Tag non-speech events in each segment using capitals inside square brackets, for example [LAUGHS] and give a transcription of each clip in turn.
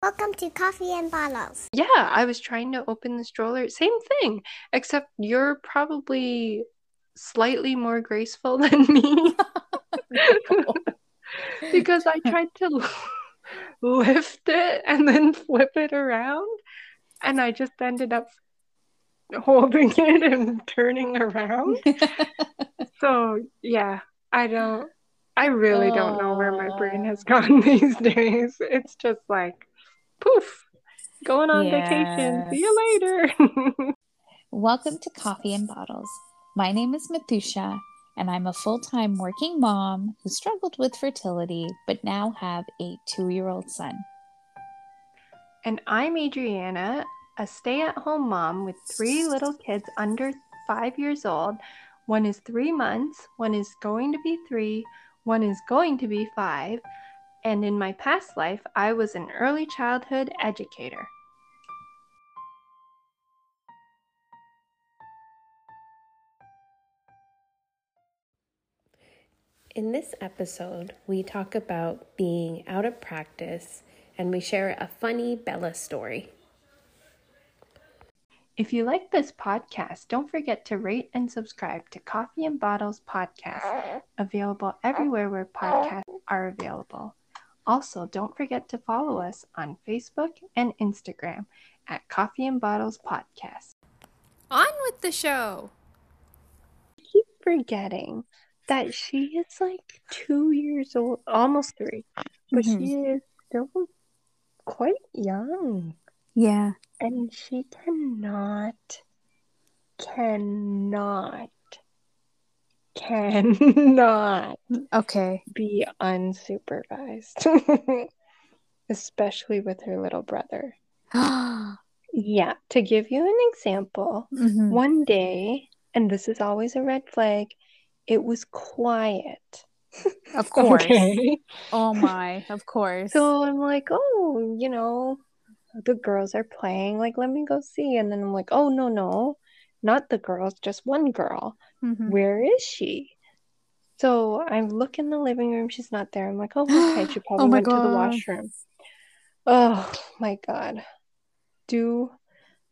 Welcome to Coffee and Bottles. Yeah, I was trying to open the stroller. Same thing, except you're probably slightly more graceful [LAUGHS] than me. [LAUGHS] because I tried to [LAUGHS] lift it and then flip it around, and I just ended up holding it and turning around. so, yeah, I don't. I really don't know where my brain has gone these days. It's just like, poof, going on vacation. See you later. [LAUGHS] Welcome to Coffee and Bottles. My name is Mathusha, and I'm a full time working mom who struggled with fertility but now have a two year old son. And I'm Adriana, a stay at home mom with three little kids under five years old. One is three months, one is going to be three, one is going to be five. And in my past life, I was an early childhood educator. In this episode, we talk about being out of practice and we share a funny Bella story. If you like this podcast, don't forget to rate and subscribe to Coffee and Bottles Podcast, available everywhere where podcasts are available. Also, don't forget to follow us on Facebook and Instagram at Coffee and Bottles Podcast. On with the show. I keep forgetting that she is like two years old, almost three, but Mhm. she is still quite young. Yeah. And she cannot, cannot, cannot Okay. be unsupervised, [LAUGHS] especially with her little brother. [GASPS] Yeah, to give you an example, Mhm. one day, and this is always a red flag, it was quiet. Of [LAUGHS] course. Okay. Oh my. Of course. So I'm like, oh, you know, the girls are playing. Like, let me go see. And then I'm like, oh, no, no, not the girls, just one girl. Mhm. Where is she? So I look in the living room. She's not there. I'm like, oh, okay. [GASPS] She probably Oh went to the washroom. Oh my God. Do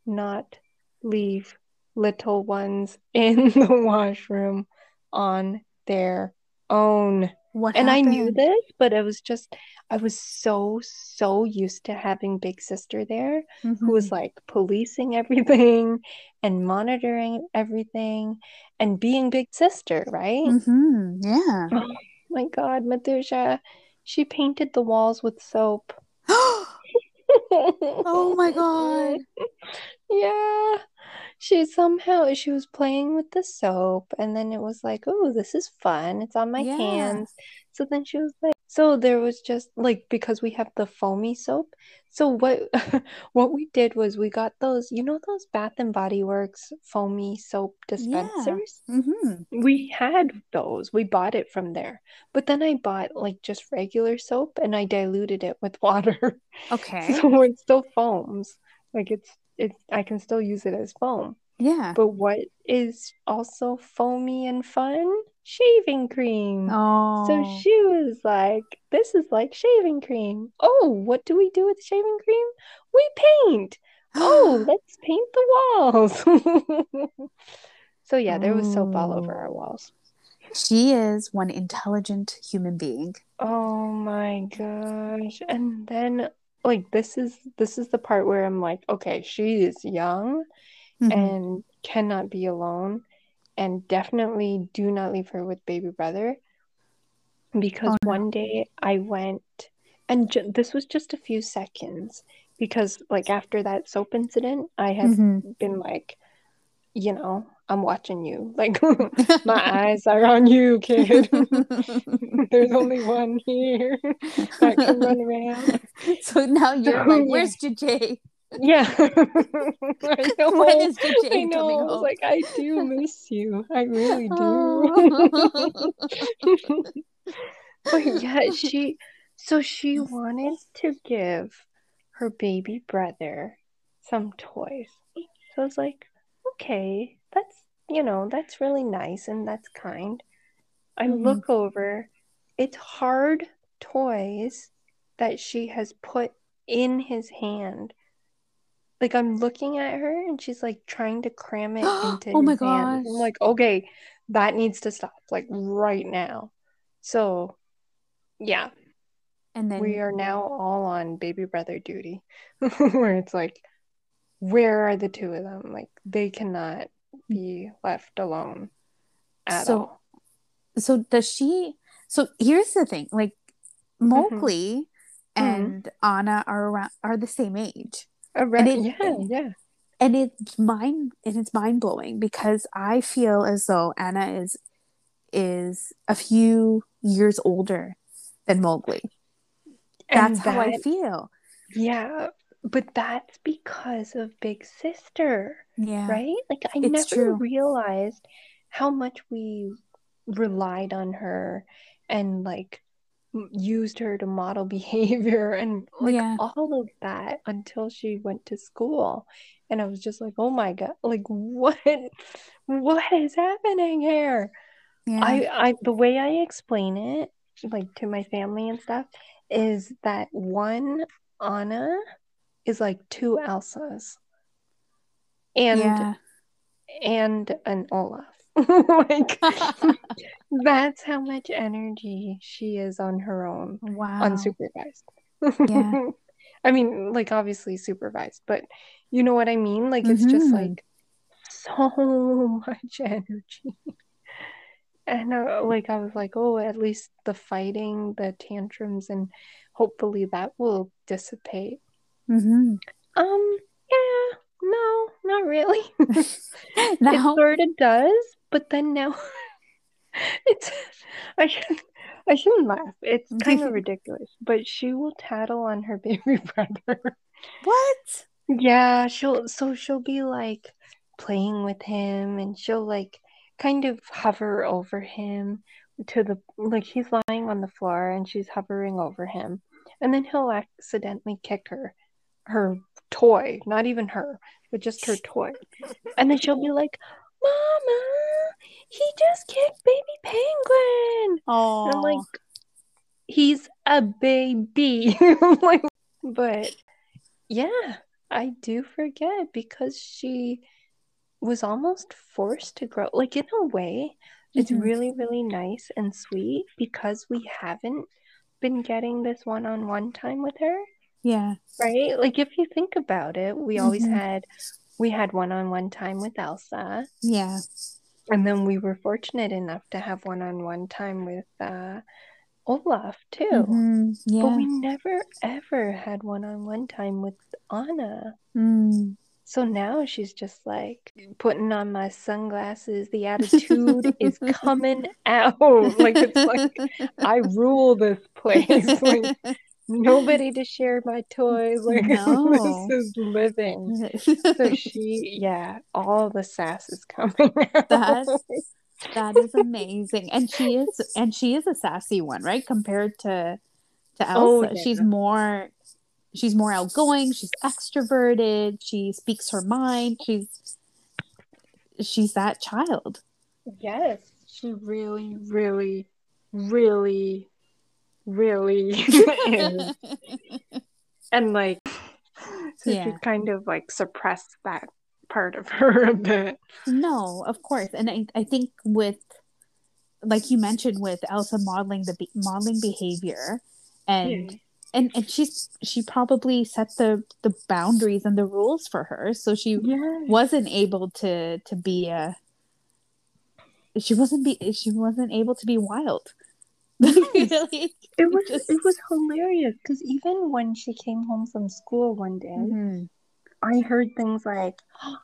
not leave little ones in [LAUGHS] the washroom on their own. What And I knew this, but it was just, I was so, so used to having Big Sister there who was like policing everything [LAUGHS] and monitoring everything and being Big Sister, right? Mm-hmm. Yeah. Oh my God, Mathusha, she painted the walls with soap. [GASPS] [GASPS] oh my [LAUGHS] god. Yeah. She somehow she was playing with the soap and then it was like, "Oh, this is fun. It's on my Yeah. hands." So then she was like, so there was just like because we have the foamy soap. So what [LAUGHS] what we did was we got those, you know those Bath and Body Works foamy soap dispensers? Mm-hmm. We had those. We bought it from there. But then I bought like just regular soap and I diluted it with [LAUGHS] water. Okay. So it still foams. Like it's it's I can still use it as foam. Yeah. But what is also foamy and fun? Shaving cream. Oh. So she was like, This is like shaving cream. Oh, what do we do with shaving cream? We paint. Oh, [GASPS] let's paint the walls. [LAUGHS] so yeah, there was soap all over Oh. our walls. she is one intelligent human being. Oh my gosh. And then like this is this is the part where I'm like, okay, she is young Mhm. and cannot be alone and definitely do not leave her with baby brother because Oh, no. one day I went and ju- this was just a few seconds because like after that soap incident I have Mhm. been like you know I'm watching you [LAUGHS] like [LAUGHS] my eyes are on you kid [LAUGHS] there's only one here that can run around so now you're like, where's JJ? Yeah [LAUGHS] I [LAUGHS] know When is JJ I know. coming I was home? like, I do miss you. I really do. Oh. [LAUGHS] but yeah, she so she wanted to give her baby brother some toys. So I was like, okay, that's you know, that's really nice and that's kind. I Mhm. look over, it's hard toys that she has put in his hand. Like I'm looking at her and she's like trying to cram it [GASPS] into Oh my hand. I'm like, okay, that needs to stop, like right now. So yeah, And then we are now all on baby brother duty. [LAUGHS] Where it's like, where are the two of them? Like they cannot be left alone at So- all. so does she so here's the thing like Mm-hmm. Mowgli and Anna are around are the same age. Around- it- yeah, yeah. And it's mind and it's mind blowing because I feel as though Anna is is a few years older than Mowgli. That's how I feel. Yeah, but that's because of Big Sister, Yeah. right? Like I It's never true. realized how much we relied on her and like used her to model [LAUGHS] behavior and like Yeah. all of that until she went to school. And I was just like, "Oh my God, like what what is happening here?" Yeah. I, I the way I explain it, like to my family and stuff, is that one Anna is like two Elsas. And yeah. and an Olaf. [LAUGHS] like [LAUGHS] that's how much energy she is on her own, wow. unsupervised. Yeah. [LAUGHS] I mean, like obviously supervised, but you know what I mean? Like it's just Mhm. like so much energy. And uh, like I was like, oh, at least the fighting, the tantrums, and hopefully that will dissipate. hmm Um, yeah, no, not really. It sort of does, but then now [LAUGHS] it's I shouldn't I shouldn't laugh. It's [LAUGHS] kind of ridiculous, but she will tattle on her [LAUGHS] baby brother. what? Yeah, she'll so she'll be like playing with him and she'll like kind of hover over him to the like he's lying on the floor and she's hovering over him. And then he'll accidentally kick her her toy, not even her, but just her toy. And then she'll be like, "Mama, he just kicked baby penguin." Oh. I'm like, he's a baby. [LAUGHS] Like, but yeah, I do forget because she was almost forced to grow. Like, in a way, it's Mhm. really, really nice and sweet because we haven't been getting this one on one time with her, yeah. right? Like, if you think about it, we always Mhm. had. We had one on one time with Elsa, Yeah. and then we were fortunate enough to have one on one time with uh, Olaf, too. Mhm. Yeah. But we never ever had one on one time with Anna. Mm. So now she's just like putting on my sunglasses. The attitude is [LAUGHS] coming out. Like it's like I rule this place. [LAUGHS] Like nobody [LAUGHS] to share my toys. Like [LAUGHS] No. this is living. So [LAUGHS] she, yeah, all the sass is coming out. That's- that is amazing and she is and she is a sassy one right compared to to oh, elsa Oh, yeah. she's more she's more outgoing she's extroverted she speaks her mind she's she's that child Yes, she really, really, really, really [LAUGHS] [LAUGHS] is. And like, [LAUGHS] so she kind of like suppressed that part of her a bit. no of course and I, I think with like you mentioned with elsa modeling the be- modeling behavior and and and she's she probably set the the boundaries and the rules for her so she Yeah. wasn't able to to be a she wasn't be she wasn't able to be wild [LAUGHS] Like, It was just- it was hilarious because even when she came home from school one day, Mhm. I heard things like, [GASPS]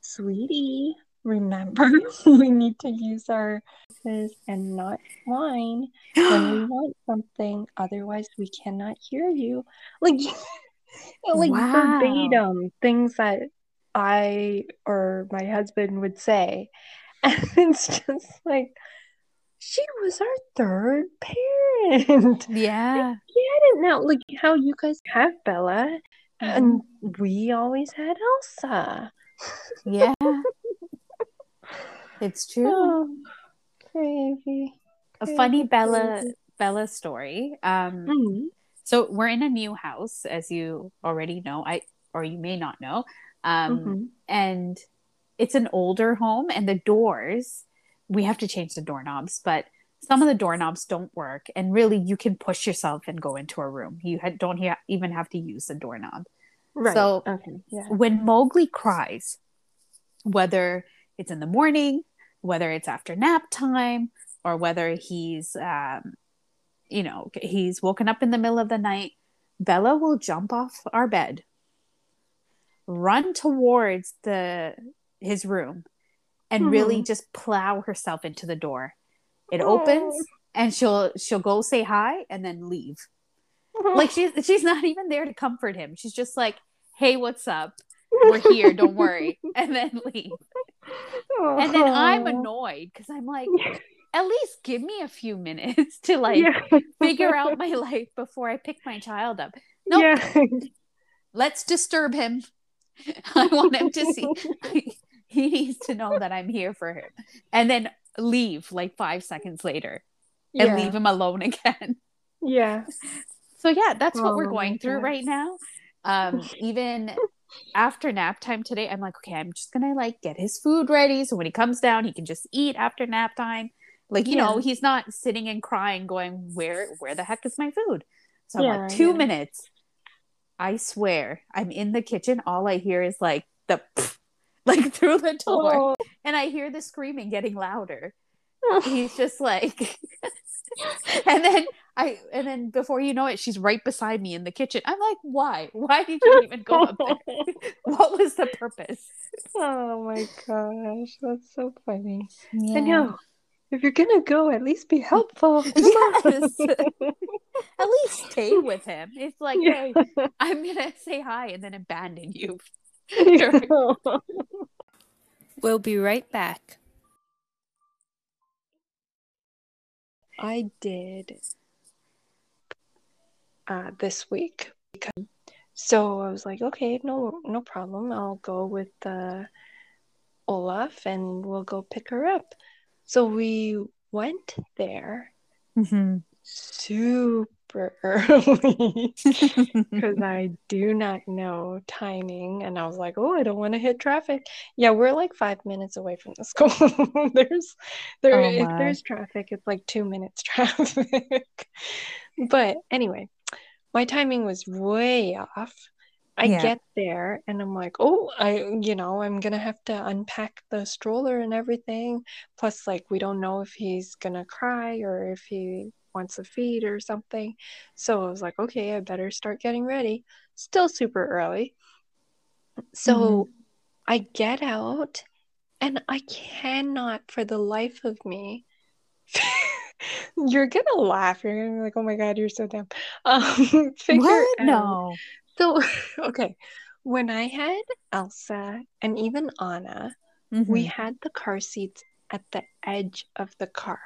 "Sweetie, remember [LAUGHS] we need to use our voices and not whine when we [GASPS] want something. Otherwise, we cannot hear you." Like, [LAUGHS] like Wow. verbatim things that I or my husband would say, and it's just like. She was our third parent. [LAUGHS] yeah get it now. Like how you guys have Bella, and we always had Elsa. yeah [LAUGHS] it's true Oh, crazy. a funny crazy, bella bella story um Mhm. So we're in a new house, as you already know. I or you may not know. Um, Mhm. and it's an older home and the doors we have to change the doorknobs but some of the doorknobs don't work and really you can push yourself and go into a room you ha- don't ha- even have to use the doorknob Right. So- okay. Yeah. when mowgli cries whether it's in the morning whether it's after nap time or whether he's um, you know he's woken up in the middle of the night bella will jump off our bed run towards the his room and hmm. really just plow herself into the door. It opens and she'll she'll go say hi and then leave. [LAUGHS] Like she's she's not even there to comfort him. She's just like hey what's up? We're here. Don't worry. [LAUGHS] And then leave. And then i'm annoyed because i'm like at least give me a few minutes [LAUGHS] to like yeah. figure out my life before i pick my child up. No Yeah. let's disturb him. I want him to see he needs to know that i'm here for him. And then leave like five seconds later and yeah. leave him alone [LAUGHS] again. Yeah. so yeah that's what we're Oh going through right now. Um even after nap time today i'm like okay i'm just gonna like get his food ready. So when he comes down he can just eat after nap time. Like you know he's not sitting and crying going where where the heck is my food? So i'm like two yeah. minutes. I swear i'm in the kitchen. All i hear is like the like through the door Oh. and i hear the screaming getting louder oh. he's just like [LAUGHS] and then I and then before you know it, she's right beside me in the kitchen. I'm like, why? Why did you even go up there? [LAUGHS] [LAUGHS] What was the purpose? oh my gosh, that's so funny. Yeah. I know. If you're gonna go, at least be helpful. Yes. At least stay with him. It's like, Yeah. hey, I'm gonna say hi and then abandon you. [LAUGHS] We'll be right back. I did uh, this week. Because, so I was like, okay, no, no problem. I'll go with uh, Olaf and we'll go pick her up. So we went there Mm-hmm. super early [LAUGHS] because I do not know timing. And I was like, oh, I don't want to hit traffic. Yeah, we're like five minutes away from the school. [LAUGHS] there's there Oh if there's traffic, it's like two minutes traffic. [LAUGHS] but anyway, my timing was way off. I Yeah. get there and I'm like, oh, I, you know, I'm gonna have to unpack the stroller and everything. Plus, like, we don't know if he's gonna cry or if he wants a feed or something. So I was like, okay, I better start getting ready. Still super early. So I get out and I cannot for the life of me. [LAUGHS] You're gonna laugh. You're gonna be like, oh my God, you're so dumb. [LAUGHS] Um, figure What? out. No. So, [LAUGHS] okay, when I had Elsa and even Anna, we Mhm. had the car seats at the edge of the car,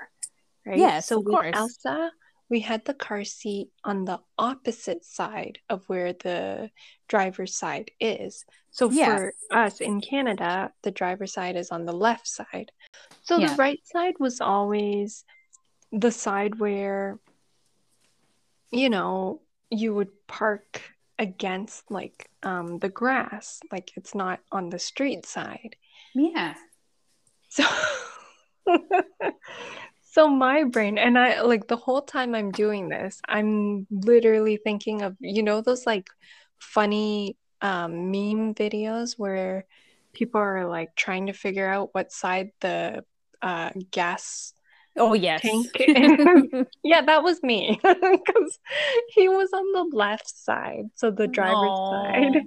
right? Yes, so with course. Elsa, we had the car seat on the opposite side of where the driver's side is. So Yeah. for us in Canada, the driver's side is on the left side. So Yeah. the right side was always the side where, you know, you would park against like um the grass, like it's not on the street side. Yeah. So [LAUGHS] so my brain and I like the whole time I'm doing this, I'm literally thinking of, you know, those like funny um meme videos where people are like trying to figure out what side the uh gas Oh yes. [LAUGHS] [LAUGHS] Yeah, that was me [LAUGHS] because he was on the left side, so the driver's side.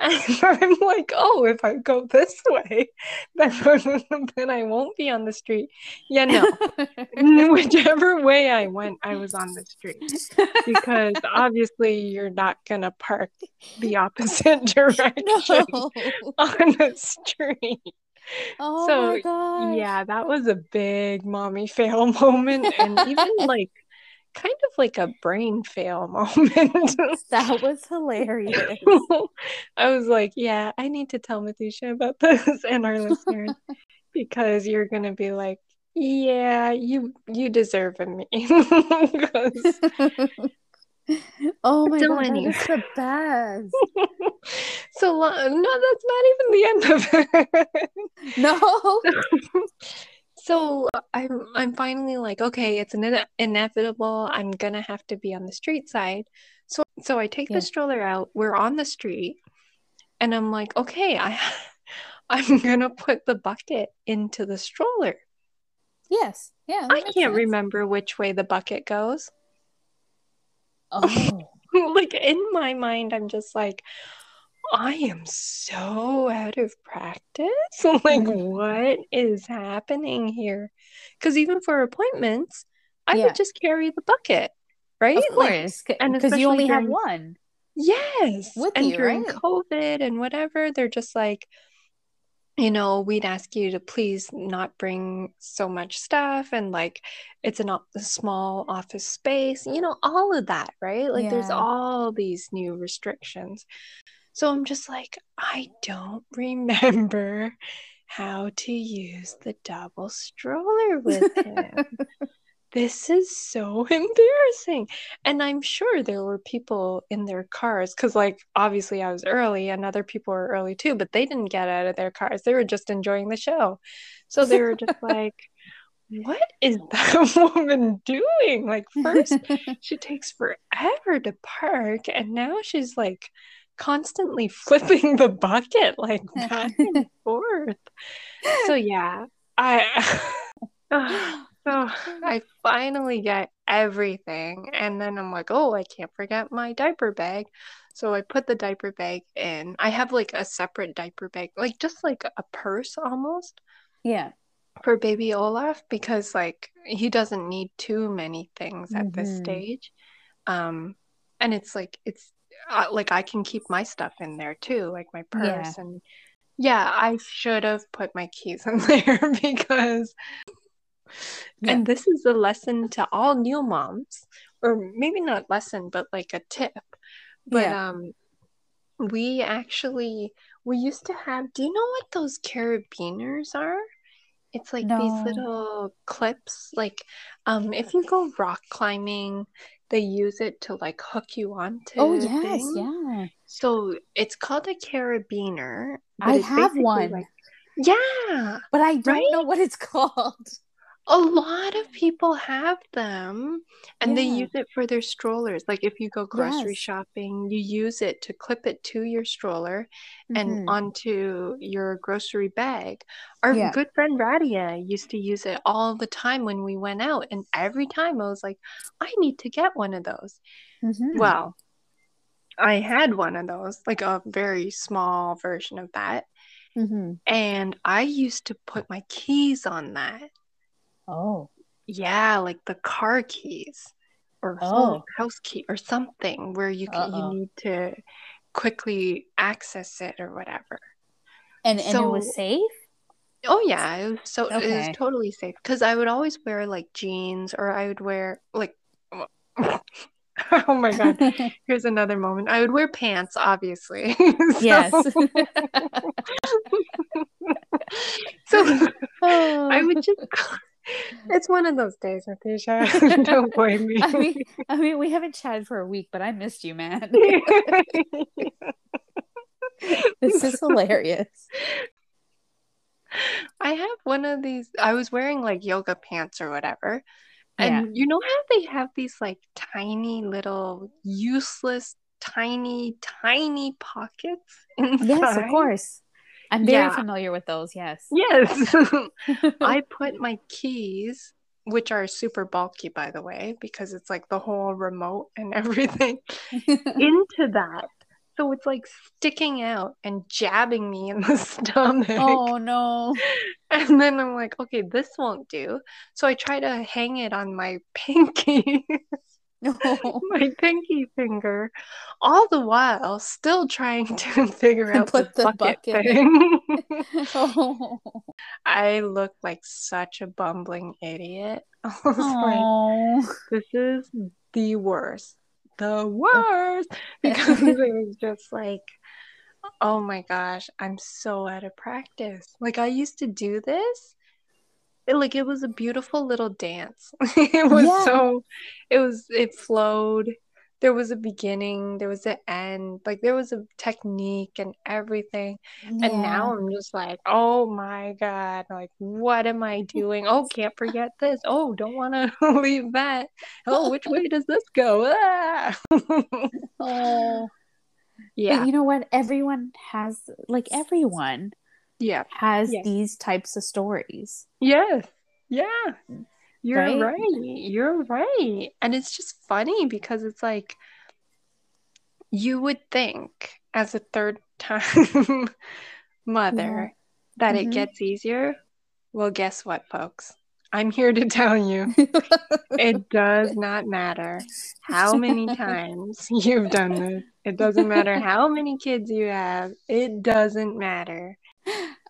And I'm like, oh, if I go this way, then, then I won't be on the street. Yeah, no. Whichever way I went, I was on the street because obviously you're not gonna park the opposite direction no. on the street. Oh So, my god. Yeah, that was a big mommy [LAUGHS] fail moment, and even [LAUGHS] like kind of like a brain fail [LAUGHS] moment. That was hilarious. I was like, yeah, I need to tell Mathusha about this and our listeners because you're gonna be like, yeah, you you deserve a me. [LAUGHS] Oh my god, that is the best. [LAUGHS] so no, that's not even the end of it. No. [LAUGHS] so I'm I'm finally like, okay, it's ine- inevitable. I'm gonna have to be on the street side. So so I take Yeah. the stroller out. We're on the street, and I'm like, okay, I I'm gonna put the bucket into the stroller. Yes. Yeah. I can't sense. remember which way the bucket goes. Oh. [LAUGHS] like in my mind, I'm just like, I am so out of practice. [LAUGHS] like, Mhm. what is happening here? Because even for appointments, I Yeah. would just carry the bucket, right? Of Like, course. and Because you only have one. yes. With and you, during right? COVID and whatever, they're just like, you know, we'd ask you to please not bring so much stuff and like it's an op- a small office space, you know, all of that, right? Like there's all these new restrictions. So I'm just like, I don't [LAUGHS] remember how to use the double stroller with [LAUGHS] him. This is so [LAUGHS] embarrassing. And I'm sure there were people in their cars because, like, obviously I was early and other people were early too, but they didn't get out of their cars. They were just enjoying the show. So they were just [LAUGHS] like, what is [LAUGHS] that woman doing? Like, first, she takes forever to park, and now she's like constantly flipping the bucket like back and forth. So, yeah, I. [SIGHS] [SIGHS] [SIGHS] finally get everything, and then I'm like, oh, I can't forget my diaper bag. So I put the diaper bag in. I have like a separate diaper bag, like just like a purse almost yeah. for baby Olaf because like he doesn't need too many things at this Mhm. stage. Um, and it's like it's uh, like I can keep my stuff in there too, like my Yeah. purse and yeah, I should have put my keys in [LAUGHS] there because Yeah. and this is a lesson to all new moms or maybe not lesson but like a tip. But Yeah. um we actually we used to have do you know what those carabiners are? It's like No. these little clips like um if you go rock climbing they use it to like hook you onto Oh yes, things. yeah. So it's called a carabiner. I have one. like- yeah, But I don't Right? know what it's [LAUGHS] called. A lot of people have them and they use it for their strollers. Like if you go grocery Yes. shopping, you use it to clip it to your stroller and Mhm. onto your grocery bag. Our Yeah. good friend Radia used to use it all the time when we went out. And every time I was like, I need to get one of those. Mhm. Well, I had one of those, like a very small version of that. Mhm. And I used to put my keys on that. Oh. Yeah, like the car keys or Oh. house key or something where you can, you need to quickly access it or whatever. And and it was safe? Oh yeah, it was so it was totally safe because I would always wear like jeans or I would wear like [LAUGHS] oh my god. [LAUGHS] Here's another moment. I would wear pants, obviously. [LAUGHS] Yes. so Oh. I would just. It's one of those days, Natasha. [LAUGHS] [LAUGHS] Don't blame me. I mean, I mean, we haven't chatted for a week, but I missed you, man. [LAUGHS] this is hilarious. I have one of these. I was wearing like yoga pants or whatever. And you know how they have these like tiny little useless, tiny, tiny pockets inside? Yes, of course. I'm very Yeah. familiar with those. Yes. Yes. [LAUGHS] [LAUGHS] I put my keys, which are super bulky, by the way, because it's like the whole remote and [LAUGHS] everything, into that. So it's like sticking out and jabbing me in the stomach. oh no. And then I'm like, okay, this won't do. So I try to hang it on my pinky, No. Oh. [LAUGHS] my pinky finger, all the while still trying to [LAUGHS] figure out Put the the bucket, bucket. thing. [LAUGHS] Oh. I look like such a bumbling idiot. Like, Oh. this is the worst. The worst. Because it was just like, oh my gosh, I'm so out of practice. Like, I used to do this. It, like, it was a beautiful little dance. [LAUGHS] it was Yeah. so, it was, it flowed. there was a beginning, there was an end, like there was a technique and everything. And now I'm just like, oh my God, like what am I doing? Oh, can't forget this. Oh, don't want to [LAUGHS] leave that. Oh, which way does this go? Ah! [LAUGHS] oh yeah. But you know what? Everyone has like everyone Yeah. has Yes. these types of stories. Yes. Yeah. You're Right? right. You're right. And it's just funny because it's like you would think as a third time [LAUGHS] mother that Mhm. it gets easier. Well, guess what, folks? I'm here to tell you [LAUGHS] it does not matter how many times you've done this. It doesn't matter how many kids you have. It doesn't matter.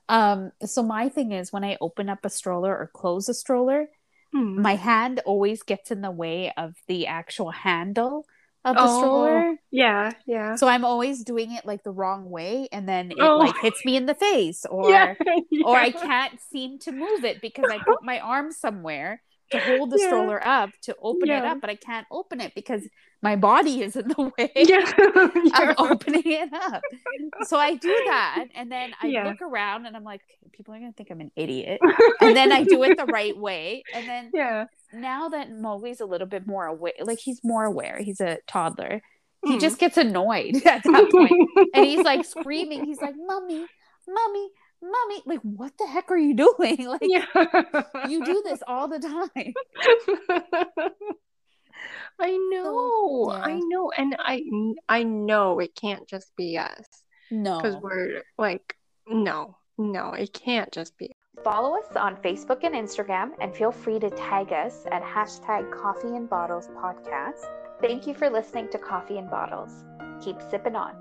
Um, so my thing is when I open up a stroller or close a stroller, Hmm. my hand always gets in the way of the actual handle of the Oh. stroller. Yeah, yeah. So I'm always doing it like the wrong way and then it Oh. like hits me in the face or [LAUGHS] yeah, or I can't seem to move it because I put my arm somewhere to hold the Yeah. stroller up to open it up, but I can't open it because my body is in the way [LAUGHS] Yeah. [LAUGHS] yeah. of opening it up. So I do that, and then I Yeah. look around, and I'm like, people are gonna think I'm an idiot. [LAUGHS] And then I do it the right way, and then yeah. now that Mowgli's a little bit more aware, like he's more aware, he's a toddler. He Hmm. just gets annoyed at that point and he's like screaming he's like mommy mommy mommy like what the heck are you doing [LAUGHS] like yeah. you do this all the time [LAUGHS] I know. yeah. I know. And I I know it can't just be us no because we're like no. No, it can't just be. Follow us on Facebook and Instagram, and feel free to tag us at hashtag Coffee and Bottles Podcast. Thank you for listening to Coffee and Bottles. Keep sipping on.